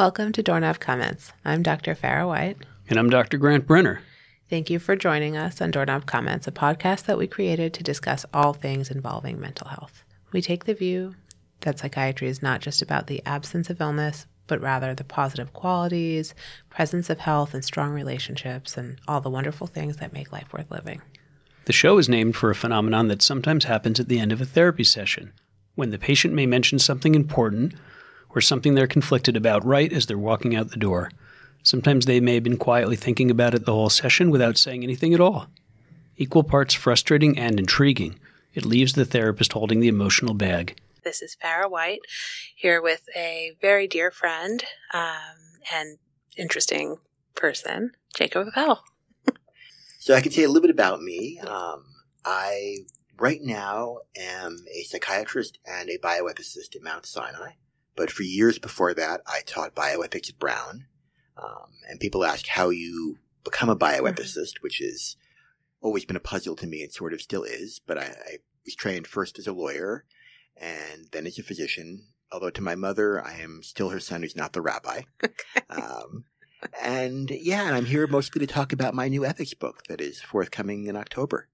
Welcome to Doorknob Comments. I'm Dr. Farah White. And I'm Dr. Grant Brenner. Thank you for joining us on Doorknob Comments, a podcast that we created to discuss all things involving mental health. We take the view that psychiatry is not just about the absence of illness, but rather the positive qualities, presence of health, and strong relationships, and all the wonderful things that make life worth living. The show is named for a phenomenon that sometimes happens at the end of a therapy session, when the patient may mention something important or something they're conflicted about right as they're walking out the door. Sometimes they may have been quietly thinking about it the whole session without saying anything at all. Equal parts frustrating and intriguing, it leaves the therapist holding the emotional bag. This is Farah White here with a very dear friend um, and interesting person, Jacob Appel. so I can tell you a little bit about me. Um, I right now am a psychiatrist and a bioethicist at Mount Sinai. But for years before that, I taught bioethics at Brown. Um, and people ask how you become a bioethicist, mm-hmm. which has always been a puzzle to me and sort of still is. But I, I was trained first as a lawyer and then as a physician. Although to my mother, I am still her son who's not the rabbi. Um, and yeah, and I'm here mostly to talk about my new ethics book that is forthcoming in October.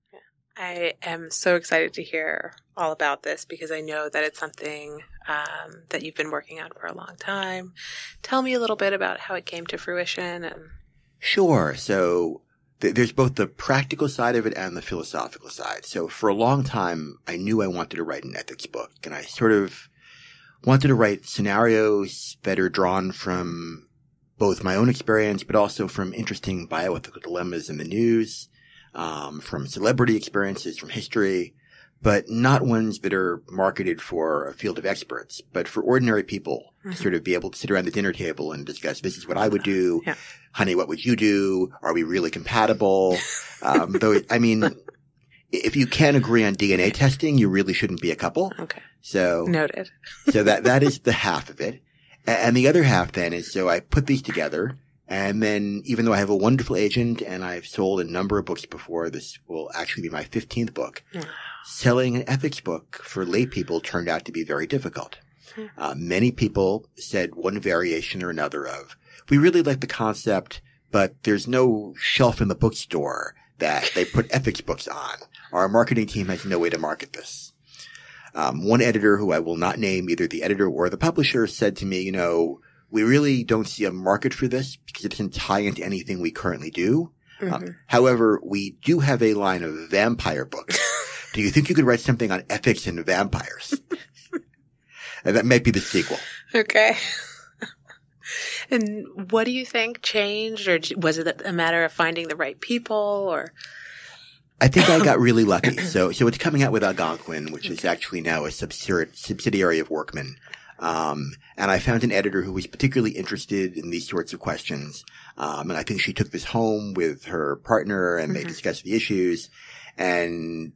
I am so excited to hear all about this because I know that it's something um, that you've been working on for a long time. Tell me a little bit about how it came to fruition. And sure. So th- there's both the practical side of it and the philosophical side. So for a long time, I knew I wanted to write an ethics book, and I sort of wanted to write scenarios that are drawn from both my own experience, but also from interesting bioethical dilemmas in the news um, from celebrity experiences, from history, but not ones that are marketed for a field of experts, but for ordinary people mm-hmm. to sort of be able to sit around the dinner table and discuss, this is what I would do. Yeah. Honey, what would you do? Are we really compatible? um, though, I mean, if you can agree on DNA testing, you really shouldn't be a couple. Okay. So noted. so that, that is the half of it. And the other half then is so I put these together and then, even though I have a wonderful agent and I've sold a number of books before, this will actually be my 15th book. Selling an ethics book for lay people turned out to be very difficult. Hmm. Uh, many people said one variation or another of, we really like the concept, but there's no shelf in the bookstore that they put ethics books on. Our marketing team has no way to market this. Um, one editor who I will not name, either the editor or the publisher, said to me, you know, we really don't see a market for this because it doesn't tie into anything we currently do. Mm-hmm. Um, however, we do have a line of vampire books. do you think you could write something on ethics and vampires? and that might be the sequel. Okay. and what do you think changed, or was it a matter of finding the right people, or? I think I got really lucky. So, so it's coming out with Algonquin, which okay. is actually now a subsidiary of Workman. Um, and I found an editor who was particularly interested in these sorts of questions. Um, and I think she took this home with her partner and mm-hmm. they discussed the issues. And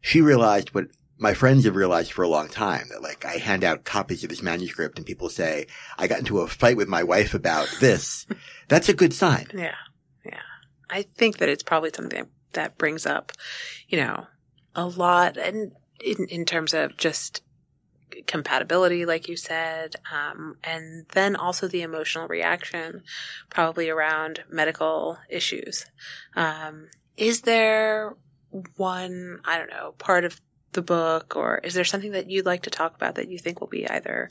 she realized what my friends have realized for a long time that like I hand out copies of this manuscript and people say, I got into a fight with my wife about this. That's a good sign. Yeah. Yeah. I think that it's probably something that brings up, you know, a lot and in, in terms of just compatibility, like you said, um, and then also the emotional reaction, probably around medical issues. Um, is there one, I don't know, part of the book, or is there something that you'd like to talk about that you think will be either?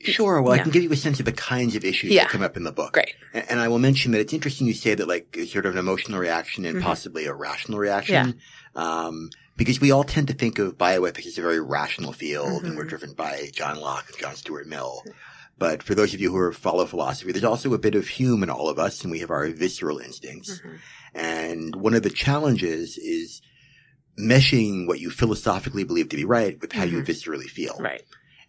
Sure. Well, yeah. I can give you a sense of the kinds of issues yeah. that come up in the book. Great. And, and, I will mention that it's interesting you say that like sort of an emotional reaction and mm-hmm. possibly a rational reaction. Yeah. Um, because we all tend to think of bioethics as a very rational field mm-hmm. and we're mm-hmm. driven by John Locke and John Stuart Mill. But for those of you who are follow philosophy, there's also a bit of hume in all of us and we have our visceral instincts. Mm-hmm. And one of the challenges is meshing what you philosophically believe to be right with how mm-hmm. you viscerally feel. Right.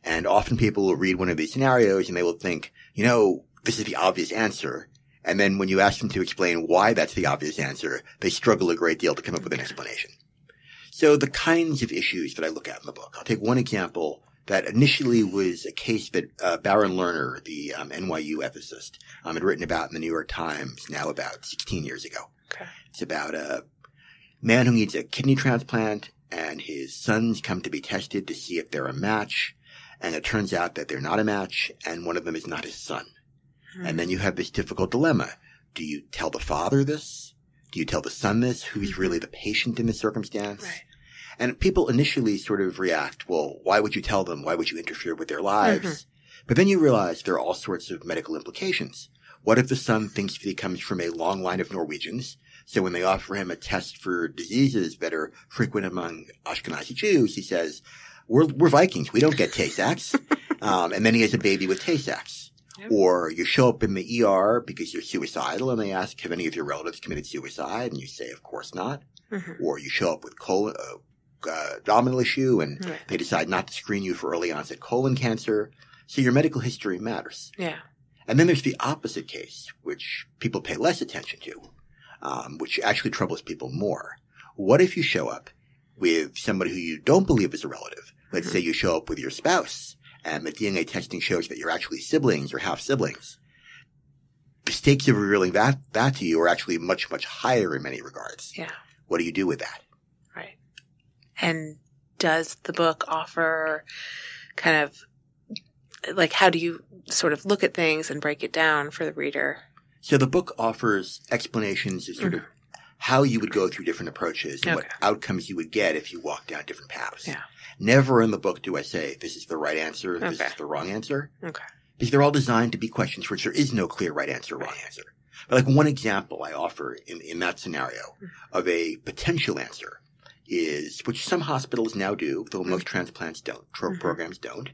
And often people will read one of these scenarios and they will think, you know, this is the obvious answer. And then when you ask them to explain why that's the obvious answer, they struggle a great deal to come up with an explanation. So the kinds of issues that I look at in the book, I'll take one example that initially was a case that uh, Barron Lerner, the um, NYU ethicist, um, had written about in the New York Times now about 16 years ago. Okay. It's about a man who needs a kidney transplant and his sons come to be tested to see if they're a match. and it turns out that they're not a match and one of them is not his son. Hmm. And then you have this difficult dilemma. Do you tell the father this? Do you tell the son this? Who's Mhm. really the patient in this circumstance? Right. And people initially sort of react, well, why would you tell them? Why would you interfere with their lives? Mhm. But then you realize there are all sorts of medical implications. What if the son thinks that he comes from a long line of Norwegians? So when they offer him a test for diseases that are frequent among Ashkenazi Jews, he says, we're, we're Vikings. We don't get Tay-Sachs. um, and then he has a baby with Tay-Sachs. Yep. Or you show up in the ER because you're suicidal and they ask, have any of your relatives committed suicide? And you say, of course not. Mhm. Or you show up with colon, uh, uh, abdominal issue and Right. they decide not to screen you for early onset colon cancer. So your medical history matters. Yeah. And then there's the opposite case, which people pay less attention to, um, which actually troubles people more. What if you show up with somebody who you don't believe is a relative? Let's say you show up with your spouse and the DNA testing shows that you're actually siblings or half siblings. The stakes of revealing that, that to you are actually much, much higher in many regards. Yeah. What do you do with that? Right. And does the book offer kind of like how do you sort of look at things and break it down for the reader? So the book offers explanations of sort of mm-hmm. how you would go through different approaches and what outcomes you would get if you walk down different paths. Yeah. Never in the book do I say this is the right answer, this Okay. is the wrong answer, Okay. because they're all designed to be questions for which there is no clear right answer, wrong Right. answer. But like one example I offer in, in that scenario of a potential answer is, which some hospitals now do, though most transplants don't, Mhm. programs don't,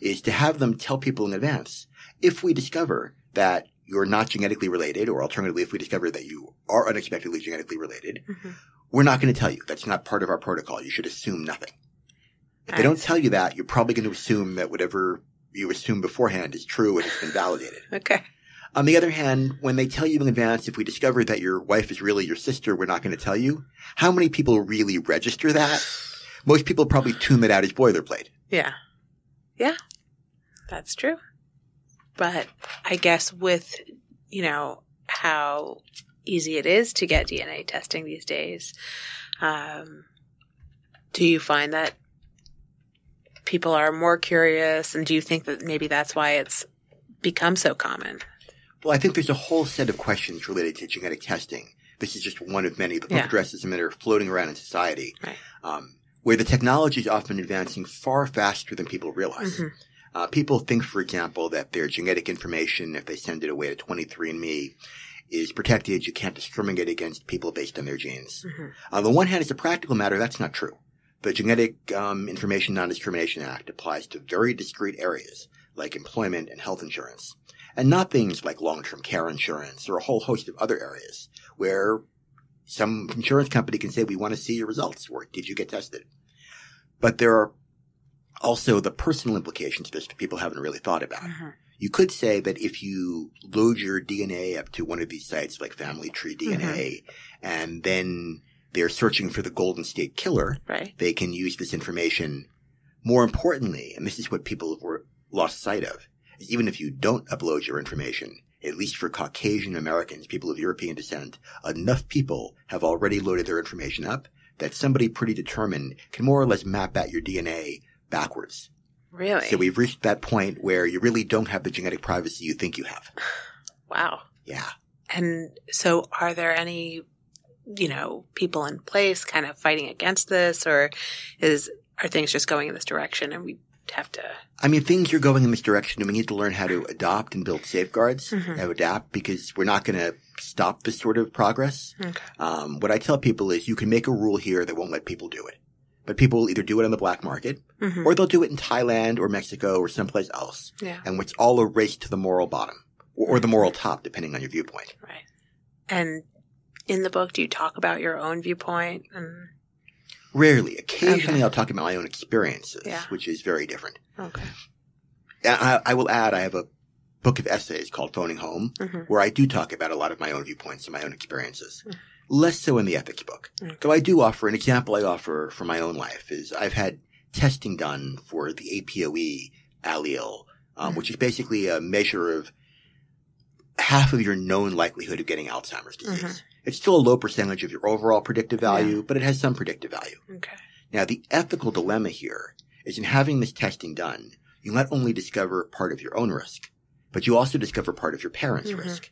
is to have them tell people in advance, if we discover that you're not genetically related, or alternatively, if we discover that you are unexpectedly genetically related, Mhm. we're not going to tell you. That's not part of our protocol. You should assume nothing. If they don't tell you that, you're probably going to assume that whatever you assume beforehand is true and it's been validated. Okay. On the other hand, when they tell you in advance, if we discover that your wife is really your sister, we're not going to tell you. How many people really register that? Most people probably tune it out as boilerplate. Yeah. Yeah. That's true. But I guess with, you know, how easy it is to get DNA testing these days, um, do you find that people are more curious? And do you think that maybe that's why it's become so common? Well, I think there's a whole set of questions related to genetic testing. This is just one of many. The book Yeah. addresses them that are floating around in society, Right. um, where the technology is often advancing far faster than people realize. Mhm. Uh, people think, for example, that their genetic information, if they send it away to 23andMe, is protected. You can't discriminate against people based on their genes. Mhm. On the one hand, as a practical matter, that's not true. The Genetic um, Information Non-Discrimination Act applies to very discrete areas like employment and health insurance, and not things like long-term care insurance or a whole host of other areas where some insurance company can say, we want to see your results, or did you get tested? But there are also the personal implications of this that people haven't really thought about. Mhm. You could say that if you load your DNA up to one of these sites like Family Tree DNA, and then they're searching for the Golden State Killer, Right. they can use this information. More importantly, and this is what people were lost sight of, is even if you don't upload your information, at least for Caucasian Americans, people of European descent, enough people have already loaded their information up that somebody pretty determined can more or less map out your DNA backwards. Really? So we've reached that point where you really don't have the genetic privacy you think you have. wow. Yeah. And so are there any, you know, people in place kind of fighting against this or is, are things just going in this direction and we have to, I mean, things are going in this direction, and we need to learn how to adopt and build safeguards, Mhm. how to adapt, because we're not going to stop this sort of progress. okay. Um, what I tell people is you can make a rule here that won't let people do it. But people will either do it on the black market, Mhm. or they'll do it in Thailand or Mexico or someplace else. yeah. And it's all a race to the moral bottom, or, or the moral top, depending on your viewpoint. Right. And in the book, do you talk about your own viewpoint? And Rarely. Occasionally Okay. I'll talk about my own experiences, Yeah. which is very different. okay. And I, I will add, I have a book of essays called Phoning Home, hmm where I do talk about a lot of my own viewpoints and my own experiences. Mm. Less so in the ethics book. Okay. Though I do offer, an example I offer for my own life is I've had testing done for the APOE allele, um, Mm. which is basically a measure of half of your known likelihood of getting Alzheimer's disease. It's still a low percentage of your overall predictive value, but it has some predictive value. Okay. Now, the ethical dilemma here is in having this testing done, you not only discover part of your own risk, but you also discover part of your parents' Mhm. risk.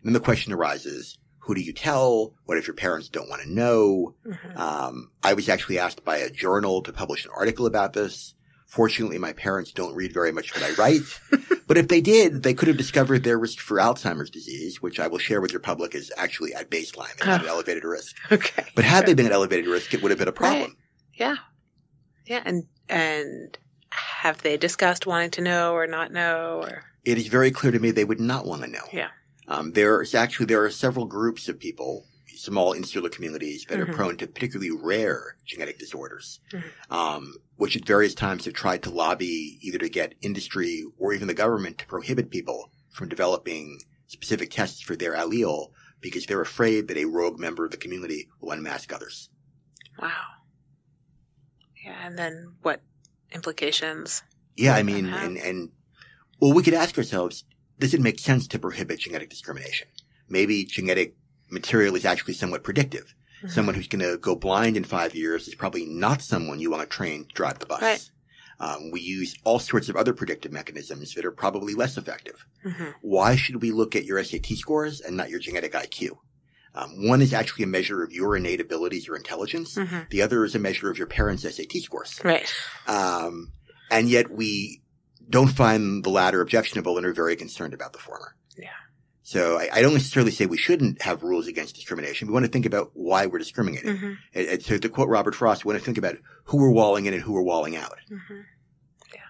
And then the question arises, who do you tell? What if your parents don't want to know? Mhm. Um, I was actually asked by a journal to publish an article about this. Fortunately, my parents don't read very much what I write. but if they did, they could have discovered their risk for Alzheimer's disease, which I will share with your public is actually at baseline. They're not Oh. at elevated risk. Okay. But had they been at elevated risk, it would have been a problem. Yeah. Yeah. And, and have they discussed wanting to know or not know or? It is very clear to me they would not want to know. Yeah. Um, there's actually, there are several groups of people, small insular communities that Mhm. are prone to particularly rare genetic disorders, Mhm. um, which at various times have tried to lobby either to get industry or even the government to prohibit people from developing specific tests for their allele because they're afraid that a rogue member of the community will unmask others. Wow. Yeah. And then what implications? Yeah, I mean, and, and, well, we could ask ourselves, does it make sense to prohibit genetic discrimination? Maybe genetic material is actually somewhat predictive. Someone who's going to go blind in five years is probably not someone you want to train to drive the bus. Right. Um, we use all sorts of other predictive mechanisms that are probably less effective. Mhm. Why should we look at your SAT scores and not your genetic IQ? Um, one is actually a measure of your innate abilities or intelligence. Mhm. The other is a measure of your parents' SAT scores. Right. Um, and yet we don't find the latter objectionable and are very concerned about the former. Yeah. So I, I don't necessarily say we shouldn't have rules against discrimination. We want to think about why we're discriminating. Mhm. And, and so to quote Robert Frost, we want to think about who we're walling in and who we're walling out. Mhm. Yeah.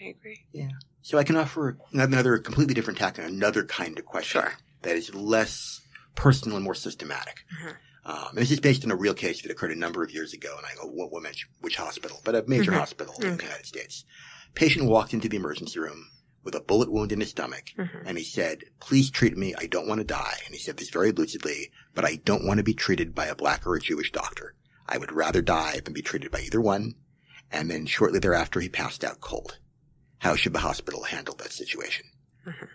I agree. Yeah. So I can offer another completely different tack on another kind of question Sure. that is less personal and more systematic. Mhm. Um, and this is based on a real case that occurred a number of years ago, and I go, what, what mention, which hospital? But a major Mhm. hospital in the United States. Patient walked into the emergency room with a bullet wound in his stomach, Mhm. and he said, "Please treat me. I don't want to die." And he said this very lucidly, "But I don't want to be treated by a black or a Jewish doctor. I would rather die than be treated by either one." And then shortly thereafter, he passed out cold. How should the hospital handle that situation? Mhm.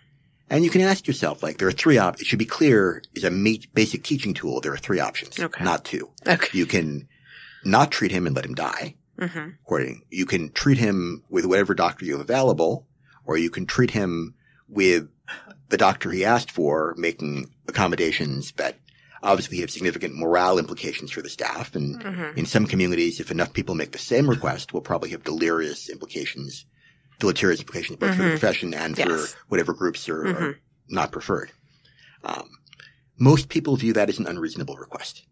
And you can ask yourself, like, there are three options. It should be clear, is a ma- basic teaching tool. There are three options, Okay. not two. Okay. You can not treat him and let him die. hmm According, you can treat him with whatever doctor you have available, or you can treat him with the doctor he asked for, making accommodations that obviously have significant morale implications for the staff. And hmm in some communities, if enough people make the same request, will probably have delirious implications, deleterious implications both for the Mhm. profession and for whatever groups are, Mhm. are not preferred. Um, most people view that as an unreasonable request.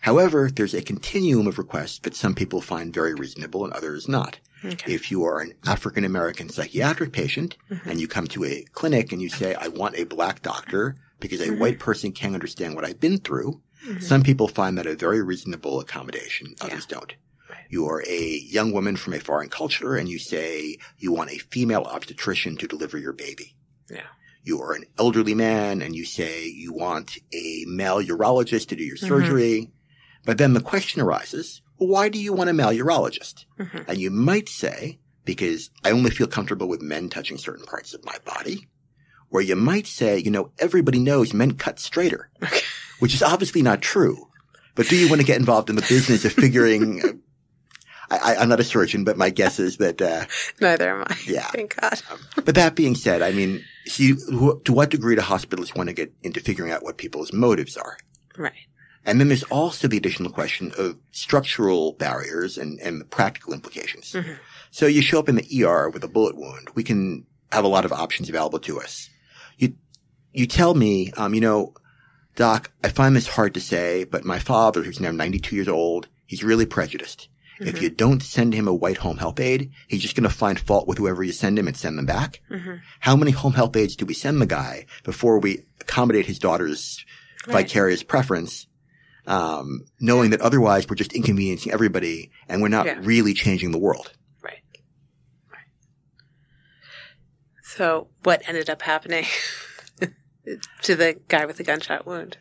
However, there's a continuum of requests that some people find very reasonable and others not. Okay. If you are an African American psychiatric patient Mhm. and you come to a clinic and you say, I want a black doctor because a Mhm. white person can't understand what I've been through, Mhm. some people find that a very reasonable accommodation. Others don't. Right. You are a young woman from a foreign culture and you say you want a female obstetrician to deliver your baby. Yeah. You are an elderly man and you say you want a male urologist to do your Mhm. surgery. But then the question arises, why do you want a male urologist? Mhm. And you might say, because I only feel comfortable with men touching certain parts of my body. Or you might say, you know, everybody knows men cut straighter, which is obviously not true. But do you want to get involved in the business of figuring? I, I'm not a surgeon, but my guess is that. Uh, Neither am I. Yeah. Thank God. but that being said, I mean, see, wh- to what degree do hospitals want to get into figuring out what people's motives are? Right. And then there's also the additional question of structural barriers and, and practical implications. Mhm. So you show up in the ER with a bullet wound. We can have a lot of options available to us. You, you tell me, um, you know, doc, I find this hard to say, but my father, who's now 92 years old, he's really prejudiced. If Mhm. you don't send him a white home help aide, he's just going to find fault with whoever you send him and send them back. hmm How many home help aides do we send the guy before we accommodate his daughter's Right. vicarious preference, um, knowing that otherwise we're just inconveniencing everybody and we're not Yeah. really changing the world. Right. Right. So, what ended up happening to the guy with the gunshot wound?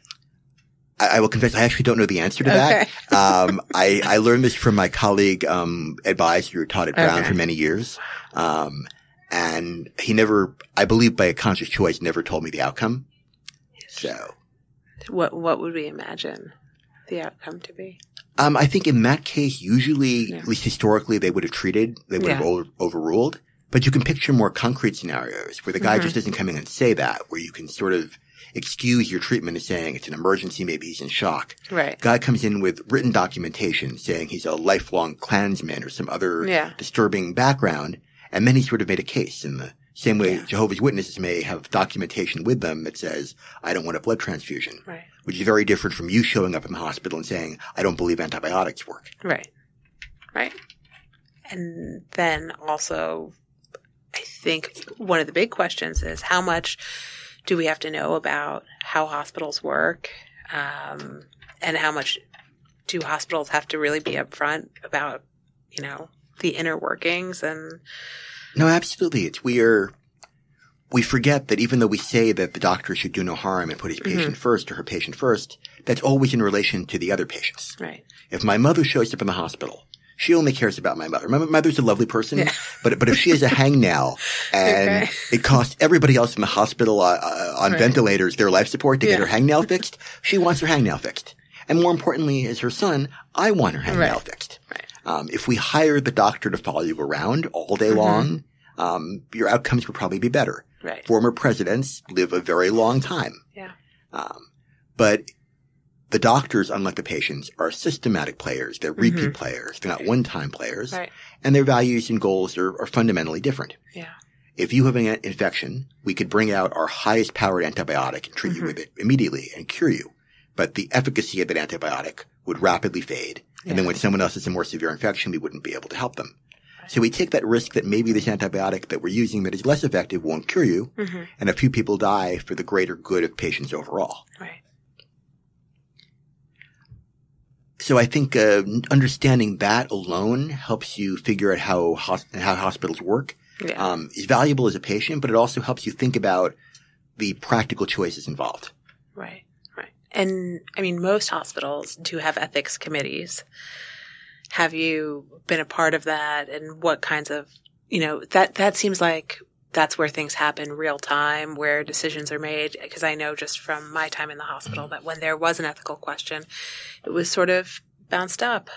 I, I will confess, I actually don't know the answer to that. Okay. um, I, I learned this from my colleague, um, who taught at Brown Okay. for many years. Um, and he never, I believe by a conscious choice, never told me the outcome. So What What would we imagine the outcome to be? Um, I think in that case, usually, Yeah. at least historically, they would have treated, they would have Yeah. over- overruled. But you can picture more concrete scenarios where the guy Mhm. just doesn't come in and say that, where you can sort of excuse your treatment as saying it's an emergency, maybe he's in shock. Right. Guy comes in with written documentation saying he's a lifelong Klansman or some other Yeah. disturbing background, and then he sort of made a case in the same way Yeah. Jehovah's Witnesses may have documentation with them that says, I don't want a blood transfusion, Right. which is very different from you showing up in the hospital and saying, I don't believe antibiotics work. Right. Right. And then also, I think one of the big questions is how much do we have to know about how hospitals work? Um, and how much do hospitals have to really be upfront about, you know, the inner workings and No, absolutely. It's we are we forget that even though we say that the doctor should do no harm and put his Mm-hmm. patient first or her patient first, that's always in relation to the other patients. right. If my mother shows up in the hospital, she only cares about my mother. My mother's a lovely person, Yeah. but but if she has a hangnail and Okay. it costs everybody else in the hospital uh, uh, on Right. ventilators their life support to get her hangnail fixed, she wants her hangnail fixed. And more importantly, as her son, I want her hangnail Right. fixed. Um, if we hire the doctor to follow you around all day Mhm. long, um, your outcomes would probably be better. Right. Former presidents live a very long time. Yeah. Um, but the doctors, unlike the patients, are systematic players. They're repeat Mhm. players. They're not one-time players. Right. And their values and goals are, are fundamentally different. Yeah. If you have an infection, we could bring out our highest powered antibiotic and treat you Mhm. with it immediately and cure you. But the efficacy of that antibiotic would rapidly fade. And then when someone else has a more severe infection, we wouldn't be able to help them. So we take that risk that maybe this antibiotic that we're using that is less effective won't cure you, hmm and a few people die for the greater good of patients overall. Right. So I think uh, understanding that alone helps you figure out how hos- how hospitals work. Yeah. Um, is valuable as a patient, but it also helps you think about the practical choices involved. Right. And I mean, most hospitals do have ethics committees. Have you been a part of that? And what kinds of, you know, that, that seems like that's where things happen real time, where decisions are made. Because I know just from my time in the hospital that when there was an ethical question, it was sort of bounced up.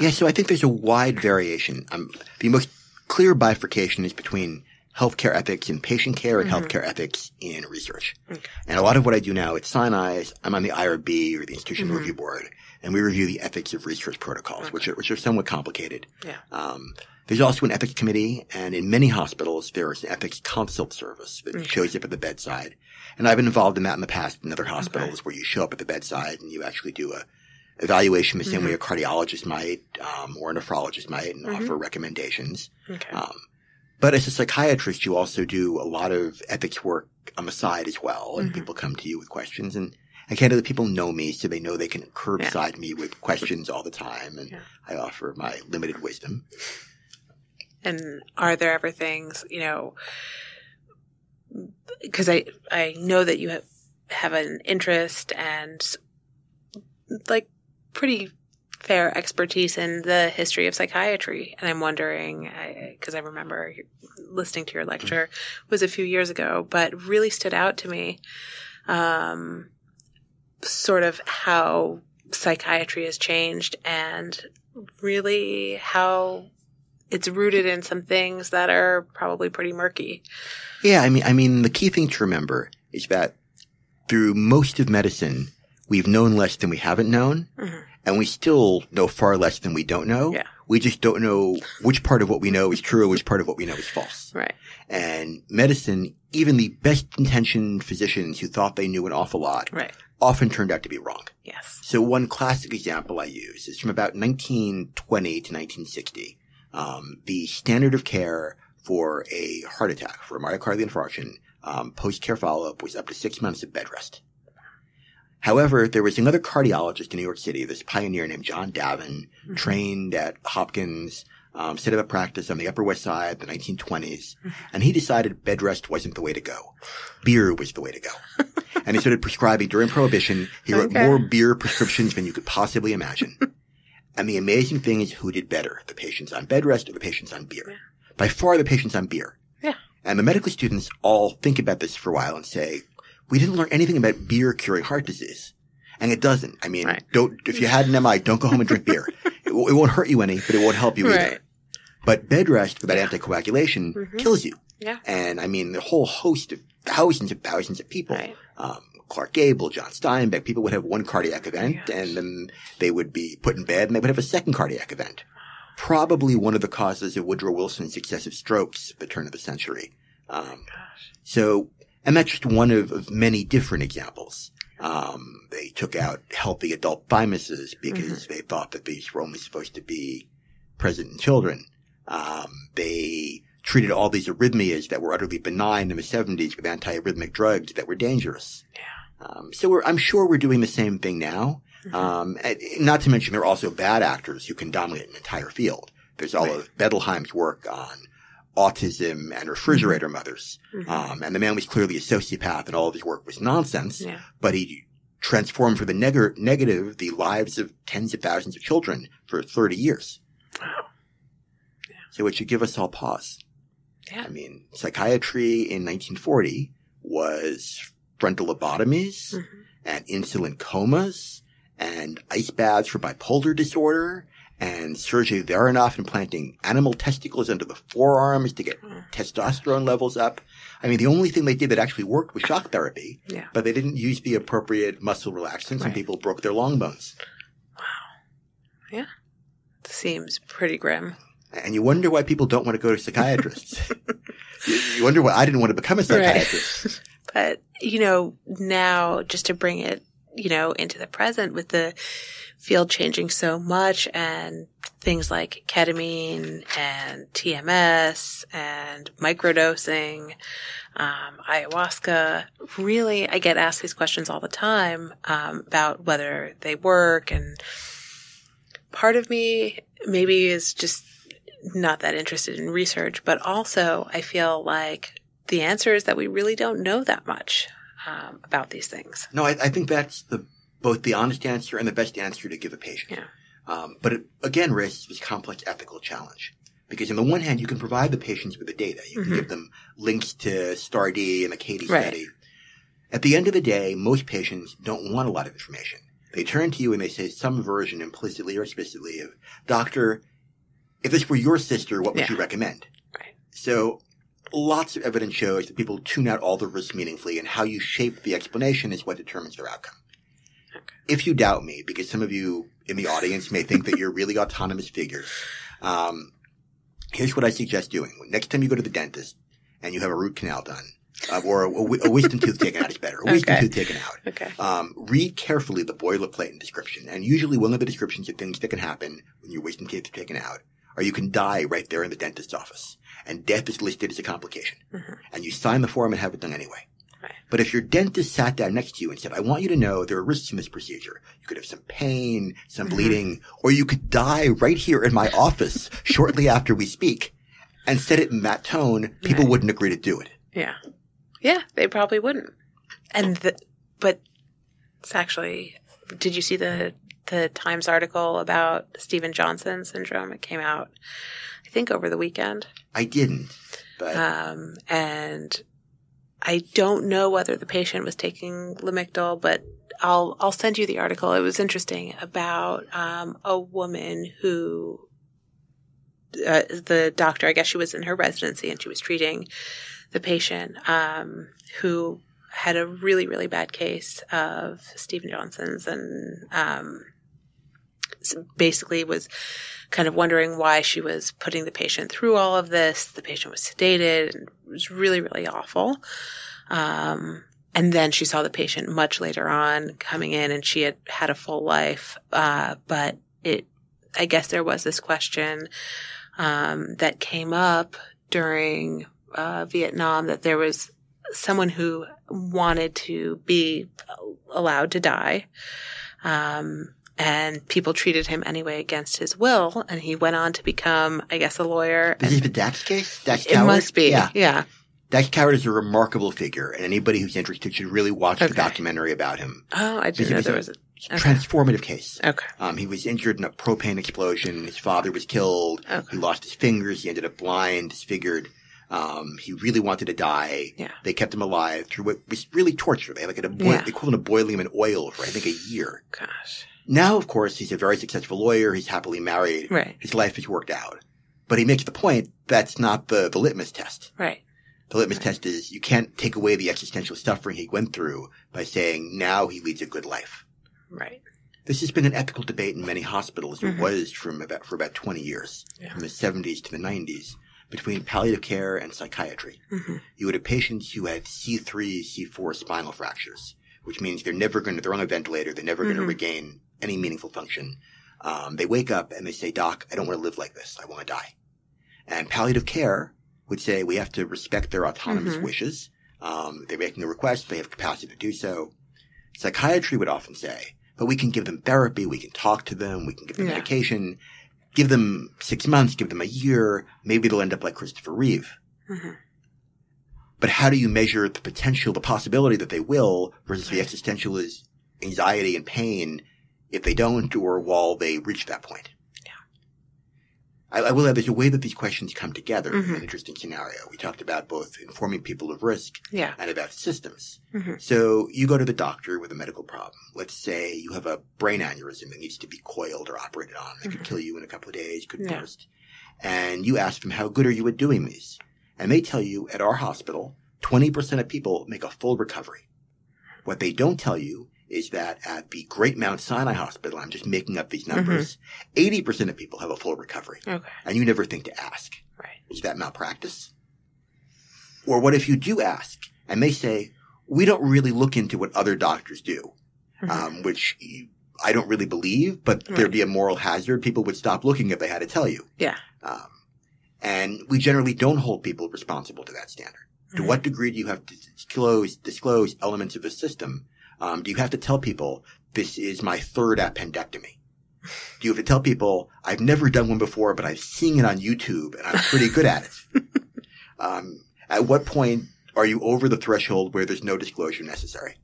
Yeah, so I think there's a wide variation. Um, the most clear bifurcation is between healthcare ethics in patient care and Mhm. healthcare ethics in research. Okay. And a lot of what I do now at Sinai is I'm on the IRB or the Institutional Mhm. Review Board, and we review the ethics of research protocols, which are which are somewhat complicated. Yeah. Um, there's also an ethics committee, and in many hospitals there is an ethics consult service that Okay. shows up at the bedside. And I've been involved in that in the past in other hospitals where you show up at the bedside and you actually do a evaluation the same way a cardiologist might um, or a nephrologist might and Mhm. offer recommendations. Okay. Um, but as a psychiatrist, you also do a lot of ethics work on the side as well, and Mhm. people come to you with questions. And, and candidly, people know me, so they know they can curbside me with questions all the time, and Yeah. I offer my limited wisdom. And are there ever things, you know, because I, I know that you have, have an interest and like pretty fair expertise in the history of psychiatry. And I'm wondering, because I, remember listening to your lecture was a few years ago, but really stood out to me, um, sort of how psychiatry has changed and really how it's rooted in some things that are probably pretty murky. Yeah, I mean, I mean, the key thing to remember is that through most of medicine, we've known less than we haven't known, Mhm. And we still know far less than we don't know. Yeah. We just don't know which part of what we know is true, or which part of what we know is false. Right. And medicine, even the best intentioned physicians who thought they knew an awful lot, Right. often turned out to be wrong. Yes. So one classic example I use is from about 1920 to 1960. Um, the standard of care for a heart attack, for a myocardial infarction, um, post-care follow-up was up to six months of bed rest. However, there was another cardiologist in New York City, this pioneer named John Davin, Mhm. trained at Hopkins, um, set up a practice on the Upper West Side, in the 1920s, Mhm. and he decided bed rest wasn't the way to go. Beer was the way to go. and he started prescribing during Prohibition. He wrote Okay. more beer prescriptions than you could possibly imagine. and the amazing thing is who did better, the patients on bed rest or the patients on beer? Yeah. By far the patients on beer. Yeah. And the medical students all think about this for a while and say, we didn't learn anything about beer curing heart disease. And it doesn't. I mean, Right. don't, if you had an MI, don't go home and drink beer. it, it won't hurt you any, but it won't help you either. But bed rest without anticoagulation Mhm. kills you. Yeah. And I mean, the whole host of thousands and thousands of people, Right. um, Clark Gable, John Steinbeck, people would have one cardiac event gosh. and then they would be put in bed and they would have a second cardiac event. Probably one of the causes of Woodrow Wilson's successive strokes at the turn of the century. Um, Gosh. so, and that's just one of, of many different examples. Um, they took out healthy adult thymuses because they thought that these were only supposed to be present in children. Um, they treated all these arrhythmias that were utterly benign in the 70s with antiarrhythmic drugs that were dangerous. Yeah. Um, so we're, I'm sure we're doing the same thing now. Mhm. Um, and not to mention there are also bad actors who can dominate an entire field. There's all Right. of Bettelheim's work on autism and refrigerator mothers. Mhm. Um, and the man was clearly a sociopath and all of his work was nonsense, yeah. but he transformed for the neg- negative the lives of tens of thousands of children for 30 years. Wow. So it should give us all pause. Yeah. I mean, psychiatry in 1940 was frontal lobotomies Mhm. and insulin comas and ice baths for bipolar disorder and Sergei Voronov implanting animal testicles under the forearms to get Mm. testosterone levels up. I mean, the only thing they did that actually worked was shock therapy, Yeah. but they didn't use the appropriate muscle relaxants and people broke their long bones. Wow. Yeah. Seems pretty grim. And you wonder why people don't want to go to psychiatrists. you, you wonder why I didn't want to become a psychiatrist. But, you know, now just to bring it, you know, into the present with the field changing so much and things like ketamine and TMS and microdosing, um, ayahuasca, really, I get asked these questions all the time, um, about whether they work and part of me maybe is just not that interested in research, but also I feel like the answer is that we really don't know that much um, about these things. No, I, I think that's the both the honest answer and the best answer to give a patient. Yeah. Um, but it again raises this complex ethical challenge. Because on the one hand, you can provide the patients with the data. You can Mhm. give them links to STAR*D and the CATIE Right. study. At the end of the day, most patients don't want a lot of information. They turn to you and they say some version implicitly or explicitly of, doctor, if this were your sister, what would Yeah. you recommend? Right. So lots of evidence shows that people tune out all the risks meaningfully and how you shape the explanation is what determines their outcome. Okay. If you doubt me, because some of you in the audience may think that you're really autonomous figures, um, here's what I suggest doing. Next time you go to the dentist and you have a root canal done, uh, or a, a wisdom tooth taken out is better, a wisdom Okay. tooth taken out. Okay. Um, read carefully the boilerplate and description. And usually one of the descriptions of things that can happen when your wisdom teeth are taken out are you can die right there in the dentist's office. And death is listed as a complication. Mhm. And you sign the form and have it done anyway. Right. But if your dentist sat down next to you and said, I want you to know there are risks in this procedure. You could have some pain, some Mhm. bleeding, or you could die right here in my office shortly after we speak and said it in that tone, people Right. wouldn't agree to do it. Yeah. Yeah, they probably wouldn't. And the, but it's actually, did you see the, the Times article about Stevens-Johnson syndrome? It came out, think, over the weekend. I didn't, but Um, and I don't know whether the patient was taking Lamictal, but I'll I'll send you the article. It was interesting about um, a woman who uh, the doctor. I guess she was in her residency and she was treating the patient um, who had a really really bad case of Stephen Johnson's and um, basically was kind of wondering why she was putting the patient through all of this. The patient was sedated and it was really, really awful. Um, and then she saw the patient much later on coming in and she had had a full life. Uh, but it, I guess there was this question, um, that came up during, uh, Vietnam that there was someone who wanted to be allowed to die. Um, and people treated him anyway against his will, and he went on to become, I guess, a lawyer. is this the Dax case? Dax it must be, Yeah. yeah. Dax Cowart is a remarkable figure, and anybody who's interested should really watch the documentary about him. Oh, I didn't know there was. A, a transformative case. okay, Um, he was injured in a propane explosion. His father was killed. Okay. He lost his fingers. He ended up blind, disfigured. Um, he really wanted to die. Yeah. They kept him alive through what was really torture. They had like a boi- Yeah. equivalent of boiling him in oil for I think a year. Gosh. Now, of course, he's a very successful lawyer. He's happily married. Right. His life has worked out. But he makes the point that's not the, the litmus test. Right. The litmus test is you can't take away the existential suffering he went through by saying now he leads a good life. Right. This has been an ethical debate in many hospitals. It Mhm. was from about, for about 20 years, Yeah. from the 70s to the 90s, between palliative care and psychiatry. hmm You would have patients who had C3, C4 spinal fractures, which means they're never going to, they're on a ventilator, they're never going to regain any meaningful function. Um, they wake up and they say, Doc, I don't want to live like this. I want to die. And palliative care would say we have to respect their autonomous Mhm. wishes. Um, they're making a request. They have capacity to do so. Psychiatry would often say, but we can give them therapy. We can talk to them. We can give them Yeah. medication. Give them six months. Give them a year. Maybe they'll end up like Christopher Reeve. hmm But how do you measure the potential, the possibility that they will versus the existential is anxiety and pain if they don't or while they reach that point? Yeah. I, I will add there's a way that these questions come together in Mhm. an interesting scenario. We talked about both informing people of risk Yeah. and about systems. Mhm. So you go to the doctor with a medical problem. Let's say you have a brain aneurysm that needs to be coiled or operated on. That could Mhm. kill you in a couple of days, could Yeah. burst. And you ask them, how good are you at doing these? And they tell you at our hospital, 20% of people make a full recovery. What they don't tell you is that at the Great Mount Sinai Hospital, I'm just making up these numbers, 80% of people have a full recovery. Okay. And you never think to ask. Right. Is that malpractice? Or what if you do ask and they say, we don't really look into what other doctors do, Mhm. um, which I don't really believe, but Right. there'd be a moral hazard. People would stop looking if they had to tell you. yeah. Um, and we generally don't hold people responsible to that standard. To Mhm. what degree do you have to disclose, disclose elements of the system? Um, do you have to tell people this is my third appendectomy? Do you have to tell people I've never done one before, but I've seen it on YouTube and I'm pretty good at it? um, at what point are you over the threshold where there's no disclosure necessary?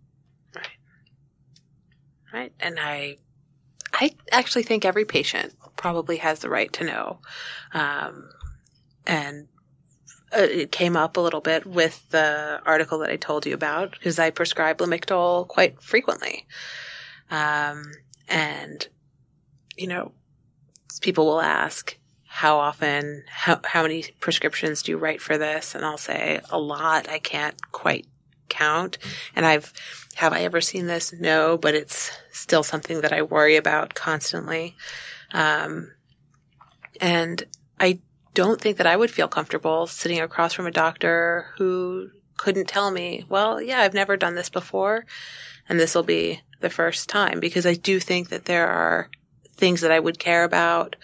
Right. Right. And I, I actually think every patient probably has the right to know. Um, and uh, it came up a little bit with the article that I told you about because I prescribe Lamictal quite frequently. Um, and, you know, people will ask, how often, how, how many prescriptions do you write for this? And I'll say a lot. I can't quite count. And I've, have I ever seen this? No, but it's still something that I worry about constantly. Um, and don't think that I would feel comfortable sitting across from a doctor who couldn't tell me, well, yeah, I've never done this before, and this will be the first time, because I do think that there are things that I would care about,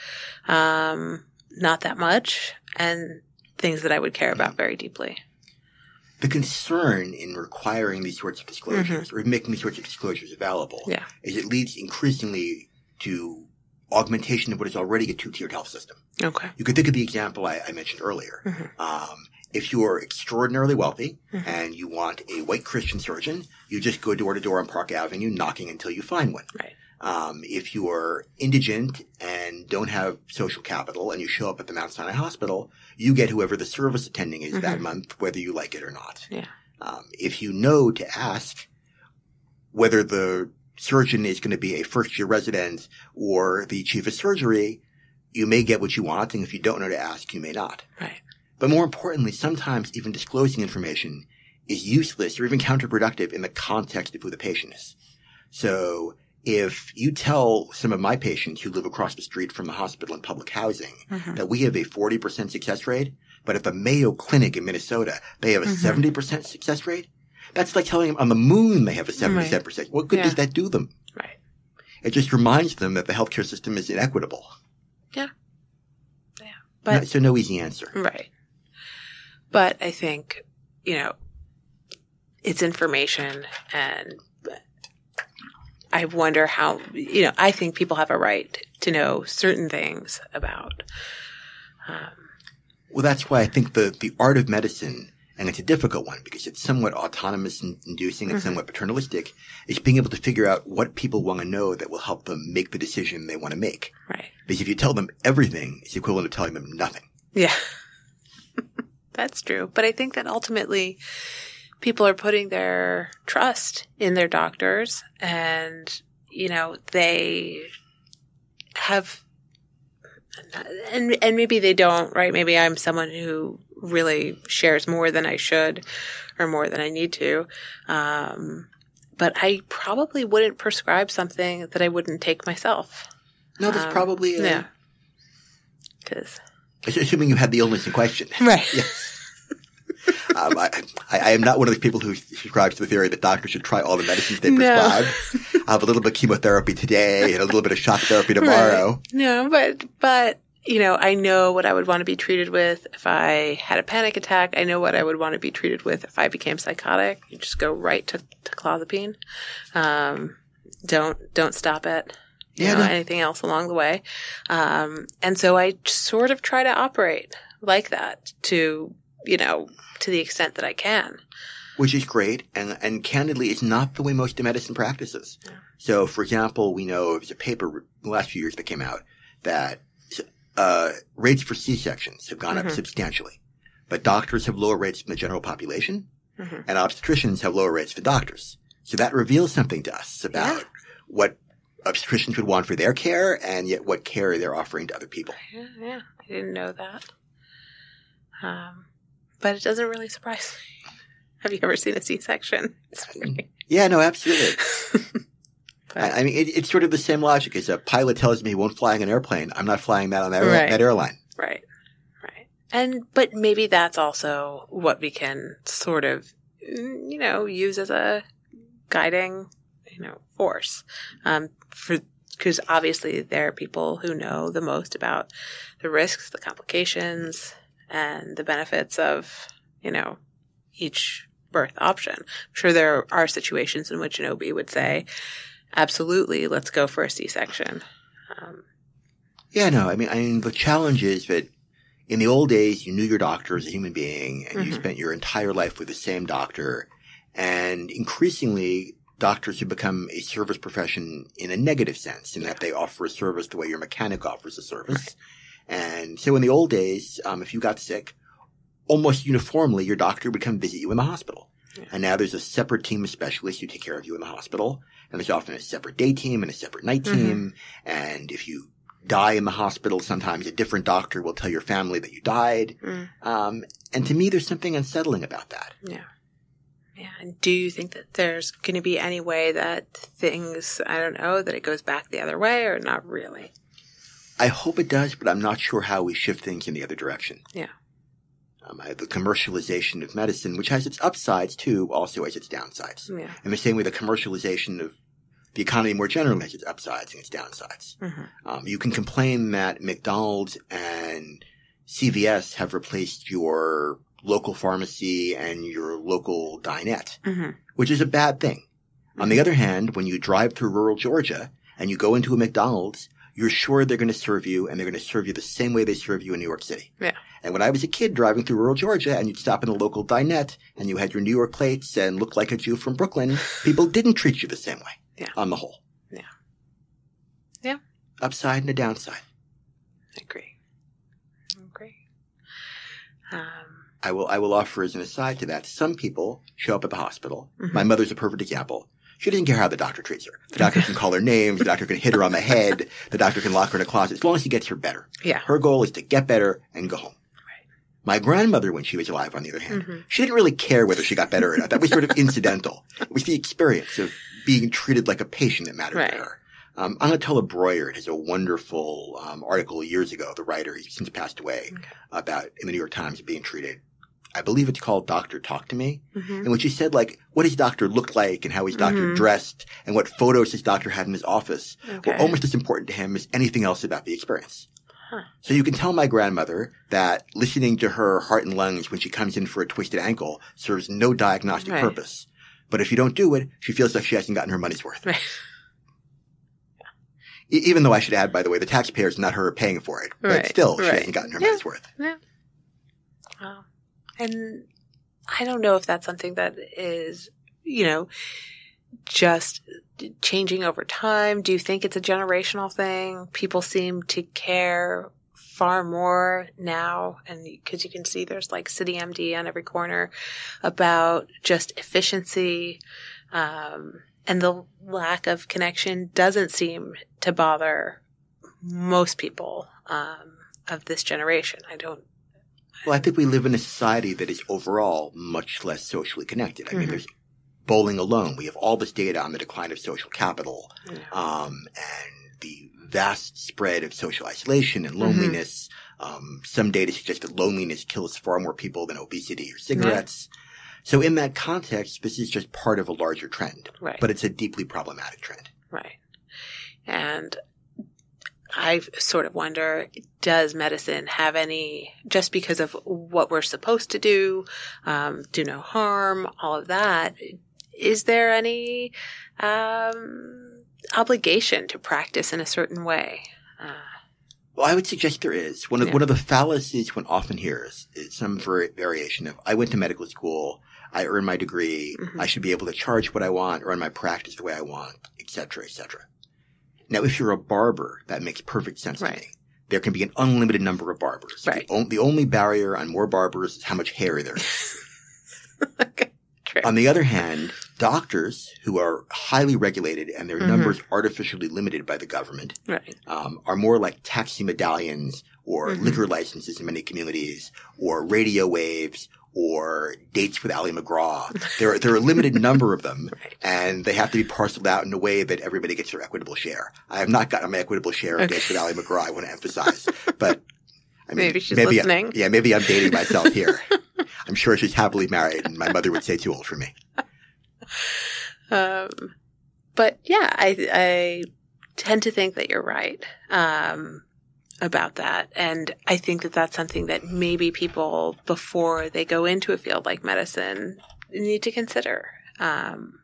um, not that much, and things that I would care about very deeply. The concern in requiring these sorts of disclosures or making these sorts of disclosures available Mm-hmm. Yeah. is it leads increasingly to augmentation of what is already a two-tiered health system. Okay. You could think of the example I, I mentioned earlier. Mhm. Um, if you're extraordinarily wealthy Mhm. and you want a white Christian surgeon, you just go door to door on Park Avenue knocking until you find one. Right. Um, if you are indigent and don't have social capital and you show up at the Mount Sinai Hospital, you get whoever the service attending is that Mhm. month, whether you like it or not. Yeah. Um, if you know to ask whether the surgeon is going to be a first year resident or the chief of surgery, you may get what you want. And if you don't know to ask, you may not. Right. But more importantly, sometimes even disclosing information is useless or even counterproductive in the context of who the patient is. So if you tell some of my patients who live across the street from the hospital in public housing Mhm. that we have a 40% success rate, but at the Mayo Clinic in Minnesota, they have a Mhm. 70% success rate, that's like telling them on the moon they have a 77%. What good Yeah. does that do them? Right. It just reminds them that the healthcare system is inequitable. Yeah. Yeah. But No- so no easy answer. Right. But I think, you know, it's information and I wonder how, you know, I think people have a right to know certain things about. Um, Well, that's why I think the, the art of medicine, and it's a difficult one because it's somewhat autonomous and inducing and Mhm. somewhat paternalistic, is being able to figure out what people want to know that will help them make the decision they want to make. right. Because if you tell them everything, it's equivalent to telling them nothing. Yeah. That's true. But I think that ultimately people are putting their trust in their doctors and, you know, they have and and maybe they don't, right? Maybe I'm someone who really shares more than I should or more than I need to. Um, but I probably wouldn't prescribe something that I wouldn't take myself. No, that's Um, probably, uh, Yeah. Cause, assuming you had the illness in question. right. Um, I, I, I am not one of those people who subscribes to the theory that doctors should try all the medicines they No. prescribe. I have a little bit of chemotherapy today and a little bit of shock therapy tomorrow. No, but but you know, I know what I would want to be treated with if I had a panic attack. I know what I would want to be treated with if I became psychotic. You just go right to, to clozapine. Um, don't don't stop it. You Yeah, know, no. anything else along the way. Um, and so I sort of try to operate like that to you know to the extent that I can. which is great. And, and candidly, it's not the way most of medicine practices. So, for example, we know there's a paper the last few years that came out that uh, rates for C-sections have gone up Mhm. substantially, but doctors have lower rates than the general population, Mhm. and obstetricians have lower rates than doctors. So that reveals something to us about Yeah. what obstetricians would want for their care, and yet what care they're offering to other people. Yeah, yeah, I didn't know that. Um, but it doesn't really surprise me. Have you ever seen a C-section? Yeah, no, absolutely. I, I mean, it, it's sort of the same logic as a pilot tells me he won't fly an airplane. I'm not flying that on that, Right. that airline. right, right. And but maybe that's also what we can sort of, mm, you know, use as a guiding, you know, force. Um, for because obviously there are people who know the most about the risks, the complications, and the benefits of, you know, each birth option. I'm sure there are situations in which an OB would say, absolutely, let's go for a C-section. Um, Yeah, no, I mean, I mean, the challenge is that in the old days, you knew your doctor as a human being and you Mhm. spent your entire life with the same doctor. And increasingly, doctors have become a service profession in a negative sense in that they offer a service the way your mechanic offers a service. And so in the old days, um, if you got sick, almost uniformly, your doctor would come visit you in the hospital. Yeah. And now there's a separate team of specialists who take care of you in the hospital. And there's often a separate day team and a separate night Mhm. team. And if you die in the hospital, sometimes a different doctor will tell your family that you died. mm, Um, and to me, there's something unsettling about that. yeah. Yeah. And do you think that there's going to be any way that things, I don't know, that it goes back the other way or not really? I hope it does, but I'm not sure how we shift things in the other direction. Yeah. Um, I- the commercialization of medicine, which has its upsides too, also has its downsides. Yeah. In the same way, the commercialization of the economy more generally has its upsides and its downsides. hmm Um, you can complain that McDonald's and CVS have replaced your local pharmacy and your local dinette, hmm which is a bad thing. On the other hand, when you drive through rural Georgia and you go into a McDonald's, you're sure they're going to serve you and they're going to serve you the same way they serve you in New York City. Yeah. And when I was a kid driving through rural Georgia and you'd stop in a local dinette and you had your New York plates and looked like a Jew from Brooklyn, people didn't treat you the same way. Yeah. On the whole. Yeah. Yeah. Upside and a downside. I agree. I agree. Um, I will I will offer as an aside to that. Some people show up at the hospital. Mhm. My mother's a perfect example. She doesn't care how the doctor treats her. The doctor can call her names. The doctor can hit her on the head. The doctor can lock her in a closet. As long as he gets her better. yeah. Her goal is to get better and go home. My grandmother, when she was alive, on the other hand, Mhm. she didn't really care whether she got better or not. That was sort of incidental. It was the experience of being treated like a patient that mattered Right. to her. Um, Anatole Broyard has a wonderful um, article years ago. The writer, he's since passed away, Okay. about in the New York Times being treated. I believe it's called Doctor Talk to Me, hmm in which he said like what his doctor looked like and how his doctor Mhm. dressed and what photos his doctor had in his office Okay. were almost as important to him as anything else about the experience. Huh. So you can tell my grandmother that listening to her heart and lungs when she comes in for a twisted ankle serves no diagnostic Right. purpose. But if you don't do it, she feels like she hasn't gotten her money's worth. Right. E- even though I should add, by the way, the taxpayers, not her paying for it. But Right, still, she right. hasn't gotten her Yeah. money's worth. Yeah. Wow. And I don't know if that's something that is, you know, just changing over time. Do you think it's a generational thing? People seem to care far more now, and because you can see there's like City MD on every corner about just efficiency, um, and the lack of connection doesn't seem to bother most people um, of this generation. I don't. Well, I think we live in a society that is overall much less socially connected. I mean, Mhm. there's bowling alone. We have all this data on the decline of social capital, know, um, and the vast spread of social isolation Mm-hmm. and loneliness. Um, some data suggest that loneliness kills far more people than obesity or cigarettes. So in that context, this is just part of a larger trend, right. but it's a deeply problematic trend. Right. And I sort of wonder does medicine have any, just because of what we're supposed to do, um, do no harm, all of that, is there any um, obligation to practice in a certain way? Uh, Well, I would suggest there is. One of, Yeah. one of the fallacies one often hears is some vari- variation of, I went to medical school, I earned my degree, Mhm. I should be able to charge what I want, run my practice the way I want, et cetera, et cetera. Now, if you're a barber, that makes perfect sense Right. to me. There can be an unlimited number of barbers. Right. The, on- the only barrier on more barbers is how much hair there is. okay. True. On the other hand, doctors who are highly regulated and their Mhm. numbers artificially limited by the government right. um, are more like taxi medallions or Mhm. liquor licenses in many communities or radio waves or dates with Ali MacGraw. There, are- there are a limited number of them Right. and they have to be parceled out in a way that everybody gets their equitable share. I have not gotten my equitable share of dates with Ali MacGraw. I want to emphasize, but I mean, Maybe she's I- listening. yeah, maybe I'm dating myself here. I'm sure she's happily married and my mother would say too old for me. Um, but yeah, I I tend to think that you're right um, about that, and I think that that's something that maybe people before they go into a field like medicine need to consider. Um,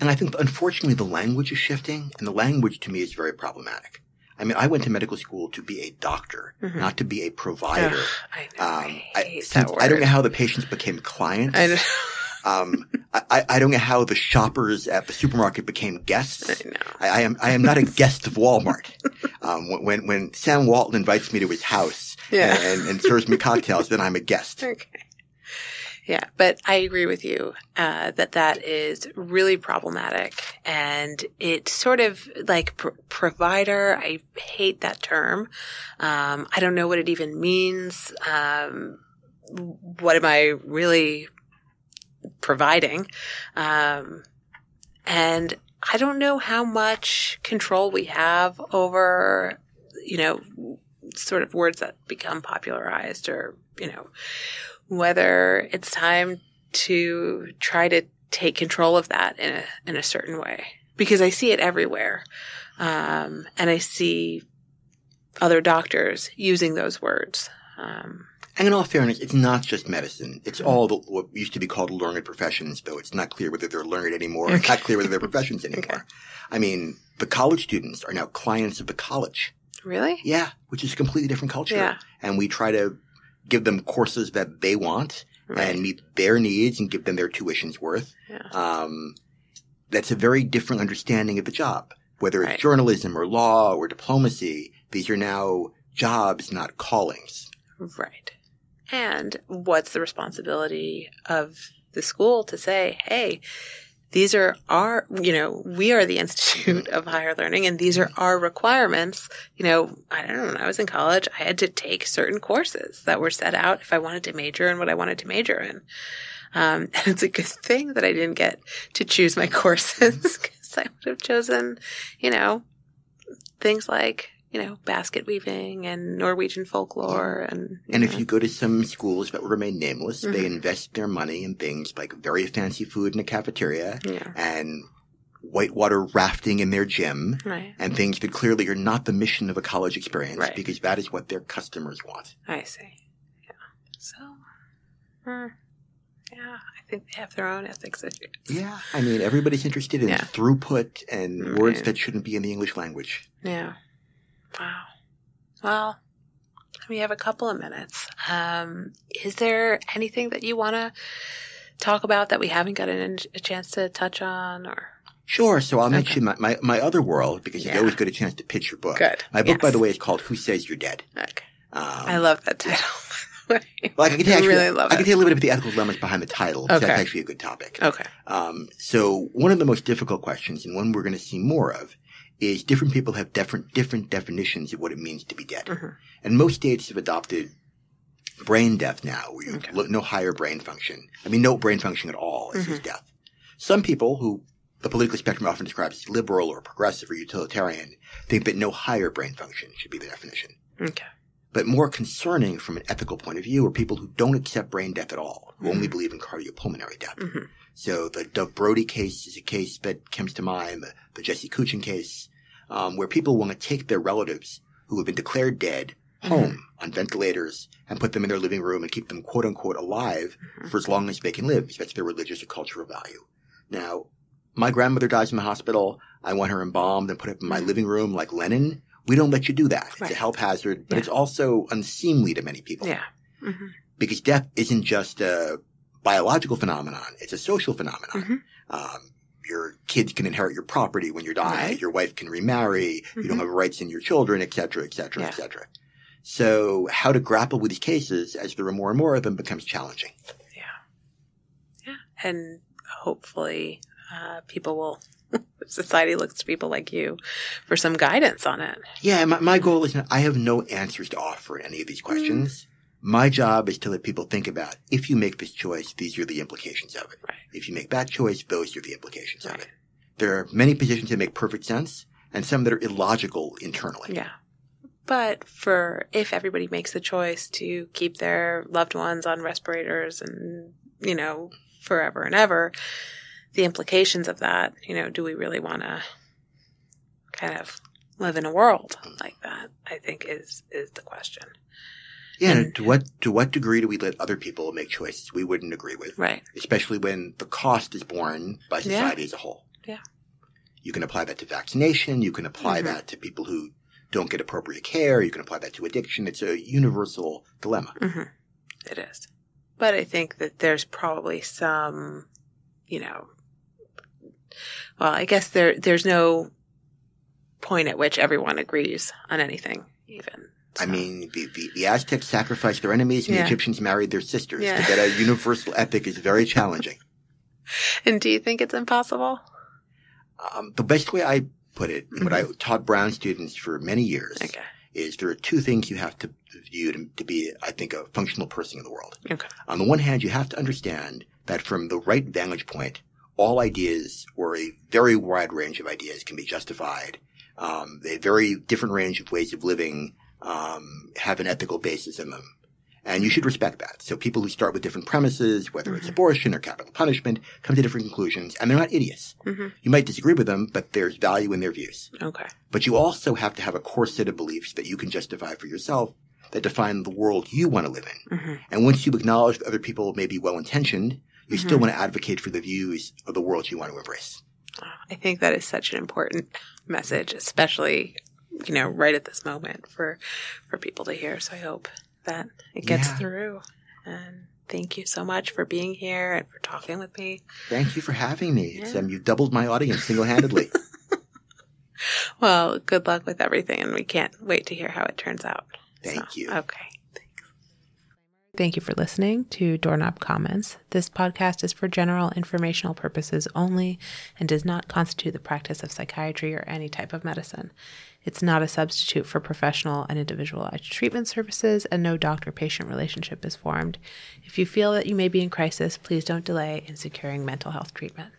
And I think, unfortunately, the language is shifting, and the language to me is very problematic. I mean, I went to medical school to be a doctor, Mhm. not to be a provider. ugh, I know. Um, I I, hate since- that word. I don't know how the patients became clients. I. um, I, I- don't know how the shoppers at the supermarket became guests. I know. I, am I am not a guest of Walmart. Um, when- when Sam Walton invites me to his house Yeah. and, and, and serves me cocktails, then I'm a guest. Okay. Yeah, but I agree with you uh, that that is really problematic, and it's sort of like pr- provider. I hate that term. Um, I don't know what it even means. Um, what am I really providing? Um, and I don't know how much control we have over, you know, sort of words that become popularized or, you know, whether it's time to try to take control of that in a, in a certain way. Because I see it everywhere. Um, and I see other doctors using those words. Um, And in all fairness, it's not just medicine. It's all the, what used to be called learned professions, though it's not clear whether they're learned anymore. It's not clear whether they're professions anymore. Okay. I mean, the college students are now clients of the college. really? Yeah, which is a completely different culture. Yeah. And we try to give them courses that they want Right. and meet their needs and give them their tuition's worth. Yeah. Um, that's a very different understanding of the job. Whether it's Right. journalism or law or diplomacy, these are now jobs, not callings. Right. And what's the responsibility of the school to say, hey, these are our, you know, we are the Institute of Higher Learning and these are our requirements. You know, I don't know, when I was in college, I had to take certain courses that were set out if I wanted to major in what I wanted to major in. Um, and it's a good thing that I didn't get to choose my courses because I would have chosen, you know, things like, you know, basket weaving and Norwegian folklore and, And if you go to some schools that remain nameless, they Mhm. invest their money in things like very fancy food in a cafeteria Yeah. and whitewater rafting in their gym Right. and things that clearly are not the mission of a college experience Right. because that is what their customers want. I see. Yeah. So, hmm, yeah, I think they have their own ethics issues. Yeah. I mean, everybody's interested in Yeah. throughput and words that shouldn't be in the English language. Yeah. Wow. Well, we have a couple of minutes. Um, is there anything that you want to talk about that we haven't gotten a chance to touch on or? Sure. So I'll mention my, my, my other world because Yeah. you always get a chance to pitch your book. Good. My book, by the way, is called Who Says You're Dead. Okay. Um, I love that title. by the way. Well, I can you, really love I can tell you a little bit of the ethical dilemmas behind the title. Okay. That's actually a good topic. Okay. Um, so one of the most difficult questions, and one we're going to see more of, is different people have different different definitions of what it means to be dead. Mhm. And most states have adopted brain death now, where you Okay. look no higher brain function. I mean, no brain function at all is Mm-hmm. death. Some people who the political spectrum often describes as liberal or progressive or utilitarian think that no higher brain function should be the definition. Okay. But more concerning from an ethical point of view are people who don't accept brain death at all, who only Mhm. believe in cardiopulmonary death. Mhm. So the Motl Brody case is a case that comes to mind, the, the Jesse Koochin case, um, where people want to take their relatives who have been declared dead home on ventilators and put them in their living room and keep them quote unquote alive Mhm. for as long as they can live, because that's their religious or cultural value. Now, my grandmother dies in the hospital. I want her embalmed and put up in my Mhm. living room like Lenin. We don't let you do that. It's a health hazard, but Yeah. it's also unseemly to many people Yeah. hmm because death isn't just a biological phenomenon; it's a social phenomenon. Mhm. Um, your kids can inherit your property when you die. Right. Your wife can remarry. You don't Mhm. have rights in your children, et cetera, et cetera, Yeah. et cetera. So, how to grapple with these cases as there are more and more of them becomes challenging. Yeah. Yeah. And hopefully, uh, people will, society looks to people like you for some guidance on it. Yeah, my, my goal is not, I have no answers to offer in any of these questions. My job is to let people think about if you make this choice, these are the implications of it. Right. If you make that choice, those are the implications of it. There are many positions that make perfect sense and some that are illogical internally. Yeah. But for if everybody makes the choice to keep their loved ones on respirators and, you know, forever and ever, the implications of that, you know, do we really want to kind of live in a world mm. like that? I think is is the question. Yeah, And- to what to what degree do we let other people make choices we wouldn't agree with? Right. Especially when the cost is borne by Yeah. society as a whole. Yeah. You can apply that to vaccination. You can apply Mhm. that to people who don't get appropriate care. You can apply that to addiction. It's a universal dilemma. hmm It is. But I think that there's probably some, you know, well, I guess there there's no point at which everyone agrees on anything, even. I mean, the, the, the Aztecs sacrificed their enemies and Yeah. the Egyptians married their sisters. Yeah. To get a universal ethic is very challenging. and do you think it's impossible? Um, the best way I put it, and what I taught Brown students for many years, Mm-hmm. Okay. is there are two things you have to view to, to be, I think, a functional person in the world. Okay. On the one hand, you have to understand that from the right vantage point, all ideas or a very wide range of ideas can be justified. Um, a very different range of ways of living um, have an ethical basis in them. And you should respect that. So people who start with different premises, whether it's Mhm. abortion or capital punishment, come to different conclusions, and they're not idiots. hmm You might disagree with them, but there's value in their views. Okay. But you also have to have a core set of beliefs that you can justify for yourself that define the world you want to live in. hmm And once you acknowledge that other people may be well intentioned, you still Mhm. want to advocate for the views of the world you want to embrace. I think that is such an important message, especially you know right at this moment for for people to hear. So I hope that it gets Yeah. through. And thank you so much for being here and for talking with me. Thank you for having me. It's, Yeah. um, you doubled my audience single handedly. Well, good luck with everything, and we can't wait to hear how it turns out. Thank you. Okay. Thanks. Thank you for listening to Doorknob Comments. This podcast is for general informational purposes only and does not constitute the practice of psychiatry or any type of medicine. It's not a substitute for professional and individualized treatment services, and no doctor patient relationship is formed. If you feel that you may be in crisis, please don't delay in securing mental health treatment.